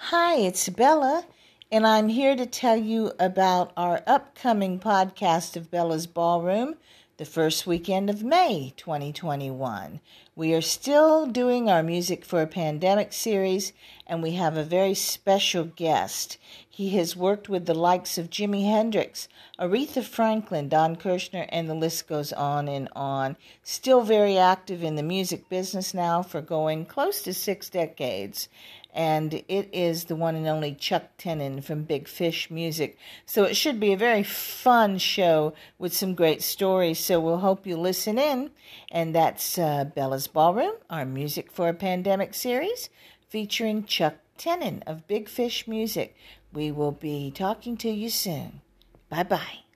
Hi, it's Bella, and I'm here to tell you about our upcoming podcast of Bella's Ballroom the first weekend of May 2021. We are still doing our Music for a Pandemic series, and we have a very special guest. He has worked with the likes of Jimi Hendrix, Aretha Franklin, Don Kirshner, and the list goes on and on. Still very active in the music business now for going close to six decades and it is the one and only Chuck Tenen from Big Fish Music. So it should be a very fun show with some great stories. So we'll hope you listen in. And that's uh, Bella's Ballroom, our Music for a Pandemic series, featuring Chuck Tenen of Big Fish Music. We will be talking to you soon. Bye bye.